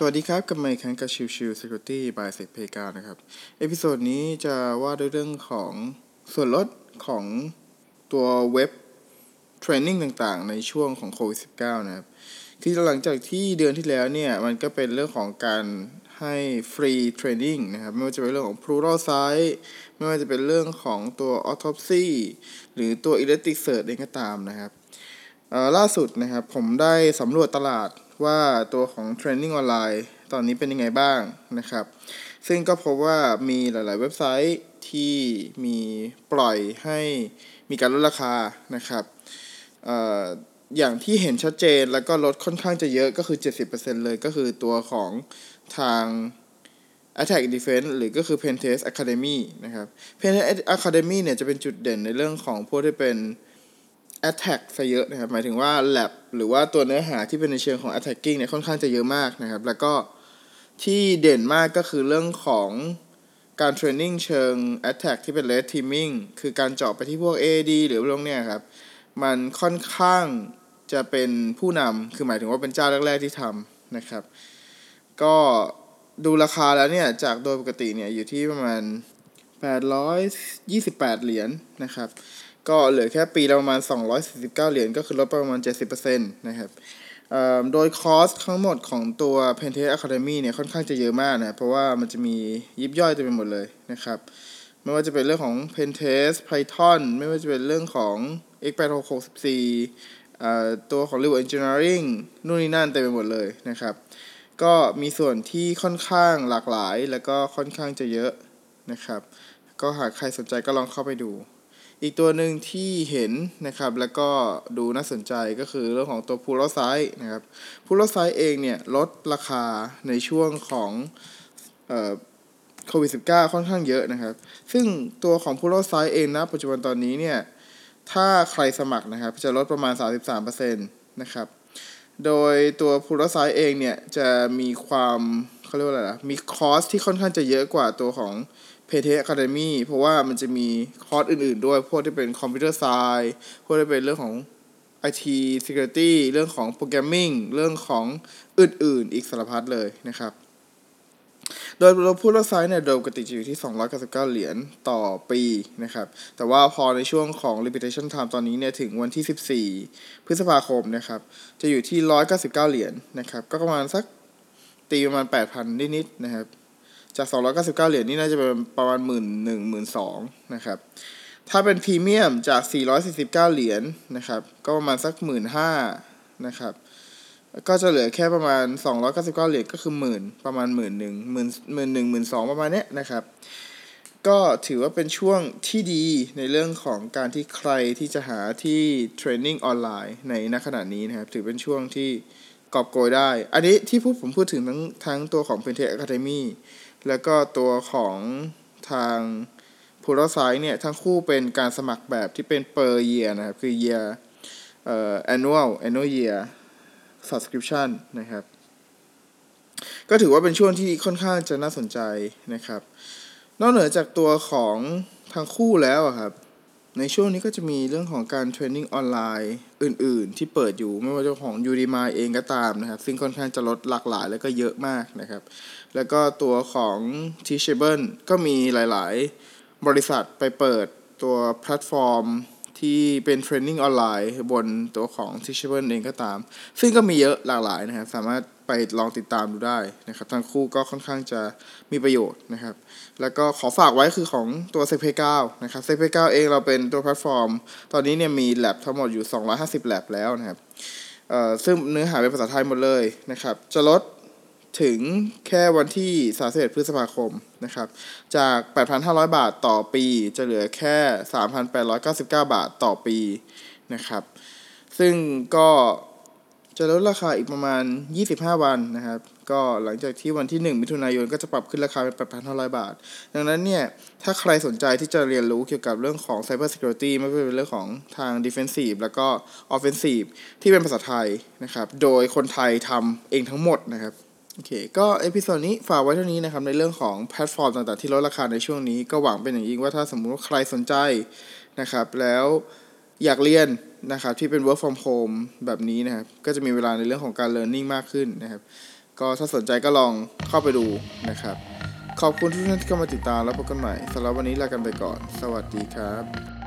สวัสดีครับกับมาอีกครั้งกับชิวชิว Security by s e c p a y กานะครับ episode นี้จะว่าด้วยเรื่องของส่วนลดของตัวเว็บ training ต่างๆ ในช่วงของโควิด -19 นะครับ คือหลังจากที่เดือนที่แล้วเนี่ย มันก็เป็นเรื่องของการให้ฟรี training นะครับ ไม่ว่าจะเป็นเรื่องของ Pluralsight ไม่ว่าจะเป็นเรื่องของตัว Autopsy หรือตัว Elasticsearch เองก็ตามนะครับ ล่าสุดนะครับผมได้สำรวจตลาดว่าตัวของเทรนนิ่งออนไลน์ตอนนี้เป็นยังไงบ้างนะครับ ซึ่งก็พบว่ามีหลาย ๆ เว็บไซต์ที่มีปล่อยให้มีการลดราคานะครับออย่างที่เห็นชัดเจนแล้วก็ลดค่อนข้างจะเยอะก็คือ 70%เลยก็คือตัวของทาง Attack Defense หรือก็คือ Pentest Academy นะครับ Pentest Academy เนี่ยจะเป็นจุดเด่นในเรื่องของพวกที่เป็น attack ซะเยอะนะครับหมายถึงว่า lab หรือว่าตัวเนื้อหาที่เป็นในเชิงของ attacking เนี่ยค่อนข้างจะเยอะมากนะครับ แล้วก็ที่เด่นมากก็คือเรื่องของการเทรนนิ่งเชิง attack ที่เป็น red teaming คือการเจาะไปที่พวก AD หรือพวกเนี้ยครับ มันค่อนข้างจะเป็นผู้นำคือหมายถึงว่าเป็นเจ้าแรก ๆ ที่ทำนะครับ ก็ดูราคาแล้วเนี่ย จากโดยปกติเนี่ย อยู่ที่ประมาณ 828 เหรียญนนะครับ ก็เหลือแค่ปีละประมาณ 249 เหรียญก็คือลดประมาณ 70%นะครับโดยคอสทั้งหมดของตัว p e n t e s Academy เนี่ยค่อนข้างจะเยอะมากนะ เพราะว่ามันจะมียิบย่อยเต็มไปหมดเลยนะครับ ไม่ว่าจะเป็นเรื่องของ p e n t e s Python ไม่ว่าจะเป็นเรื่องของ x8664 ตัวของ Reward Engineering นู่นนี่นั่นเต็มไปหมดเลยนะครับ ก็มีส่วนที่ค่อนข้างหลากหลายแล้วก็ค่อนข้างจะเยอะนะครับ ก็หากใครสนใจก็ลองเข้าไปดู อีกตัวหนึ่งที่เห็นนะครับแล้วก็ดูน่าสนใจก็คือเรื่องของตัว p o l a r s i นะครับ p o l a r s i เองเนี่ยลดราคาในช่วงของโควิด -19 ค่อนข้างเยอะนะครับ ซึ่งตัวของ p o l a r s i เองนะปัจจุบันตอนนี้เนี่ยถ้าใครสมัครนะครับจะลดประมาณ 33%นะครับโดยตัว p o l a r s i เองเนี่ยจะมีความเขาเรียกว่าอะไรนะมีคอร์สที่ค่อนข้างจะเยอะกว่าตัวของ Pentester Academy เพราะว่ามันจะมีคอร์สอื่น ๆ ด้วย พวกที่เป็น computer science พวกที่เป็นเรื่องของ IT Security เรื่องของ programming เรื่องของอื่น ๆ อีกสารพัดเลยนะครับ โดยเราพูดว่าไซส์เนี่ยโดยปกติจะอยู่ที่ 299 เหรียญต่อปีนะครับ แต่ว่าพอในช่วงของ limitation time ตอนนี้เนี่ยถึงวันที่ 14 พฤษภาคมนะครับ จะอยู่ที่ 199 เหรียญนะครับ ก็ประมาณสักตีประมาณ 8,000 นิด ๆ นะครับ จาก 299 เหรียญนี่น่าจะเป็นประมาณหมื่นหนึ่งหมื่นสองนะครับ ถ้าเป็นพรีเมียมจาก 449 เหรียญนะครับ ก็ประมาณสักหมื่นห้านะครับ ก็จะเหลือแค่ประมาณ 299 เหรียญก็คือหมื่นประมาณหมื่นหนึ่งหมื่นหมื่นหนึ่งหมื่นสองประมาณเนี้ยนะครับ ก็ถือว่าเป็นช่วงที่ดีในเรื่องของการที่ใครที่จะหาที่เทรนนิ่งออนไลน์ในณขณะนี้นะครับ ถือเป็นช่วงที่กอบโกยได้ อันนี้ที่พูดผมพูดถึงทั้งทั้งตัวของ p e n t e Academy แล้วก็ตัวของทางพูลไซเนี่ยทั้งคู่เป็นการสมัครแบบที่เป็น per year นะครับ คือ year เอ่อ annual annual year subscription นะครับ ก็ถือว่าเป็นช่วงที่ค่อนข้างจะน่าสนใจนะครับ นอกเหนือจากตัวของทั้งคู่แล้วครับ ในช่วงนี้ก็จะมีเรื่องของการ training ออนไลน์อื่น ๆ ที่เปิดอยู่ไม่ว่าจะของ Udemy เองก็ตามนะครับ ซึ่งค่อนข้างจะลดหลากหลายแล้วก็เยอะมากนะครับ แล้วก็ตัวของ Teachable ก็มีหลาย ๆ บริษัทไปเปิดตัวแพลตฟอร์ม ที่เป็น training ออนไลน์บนตัวของ Teachable เองก็ตาม ซึ่งก็มีเยอะหลากหลายนะครับ สามารถไปลองติดตามดูได้นะครับ ทั้งคู่ก็ค่อนข้างจะมีประโยชน์นะครับ แล้วก็ขอฝากไว้คือของตัว c p 9นะครับ c p 9เองเราเป็นตัวแพลตฟอร์ม ตอนนี้เนี่ยมีแลบทั้งหมดอยู่ 250แลบแล้วนะครับซึ่งเนื้อหาเป็นภาษาไทยหมดเลยนะครับ จะลด ถึงแค่วันที่31พฤษภาคมนะครับ จาก 8,500 บาทต่อปี จะเหลือแค่ 3,899 บาทต่อปีนะครับ ซึ่งก็จะลดราคาอีกประมาณ 25 วันนะครับ ก็หลังจากที่วันที่ 1 มิถุนายนก็จะปรับขึ้นราคาเป็น 8,500 บาท ดังนั้นเนี่ย ถ้าใครสนใจที่จะเรียนรู้เกี่ยวกับเรื่องของ Cyber Security ไม่ว่าเป็นเรื่องของทาง Defensive แล้วก็ Offensive ที่เป็นภาษาไทยนะครับ โดยคนไทยทำเองทั้งหมดนะครับ โอเค ก็ episode นี้ฝากไว้เท่านี้นะครับ ในเรื่องของแพลตฟอร์มต่างๆ ที่ลดราคาในช่วงนี้ ก็หวังเป็นอย่างยิ่งว่าถ้าสมมุติว่าใครสนใจนะครับ แล้วอยากเรียนนะครับที่เป็น work from home แบบนี้นะครับ ก็จะมีเวลาในเรื่องของการ learning มากขึ้นนะครับ ก็ถ้าสนใจก็ลองเข้าไปดูนะครับ ขอบคุณทุกท่านที่เข้ามาติดตามแล้วพบกันใหม่สำหรับวันนี้ลากันไปก่อน สวัสดีครับ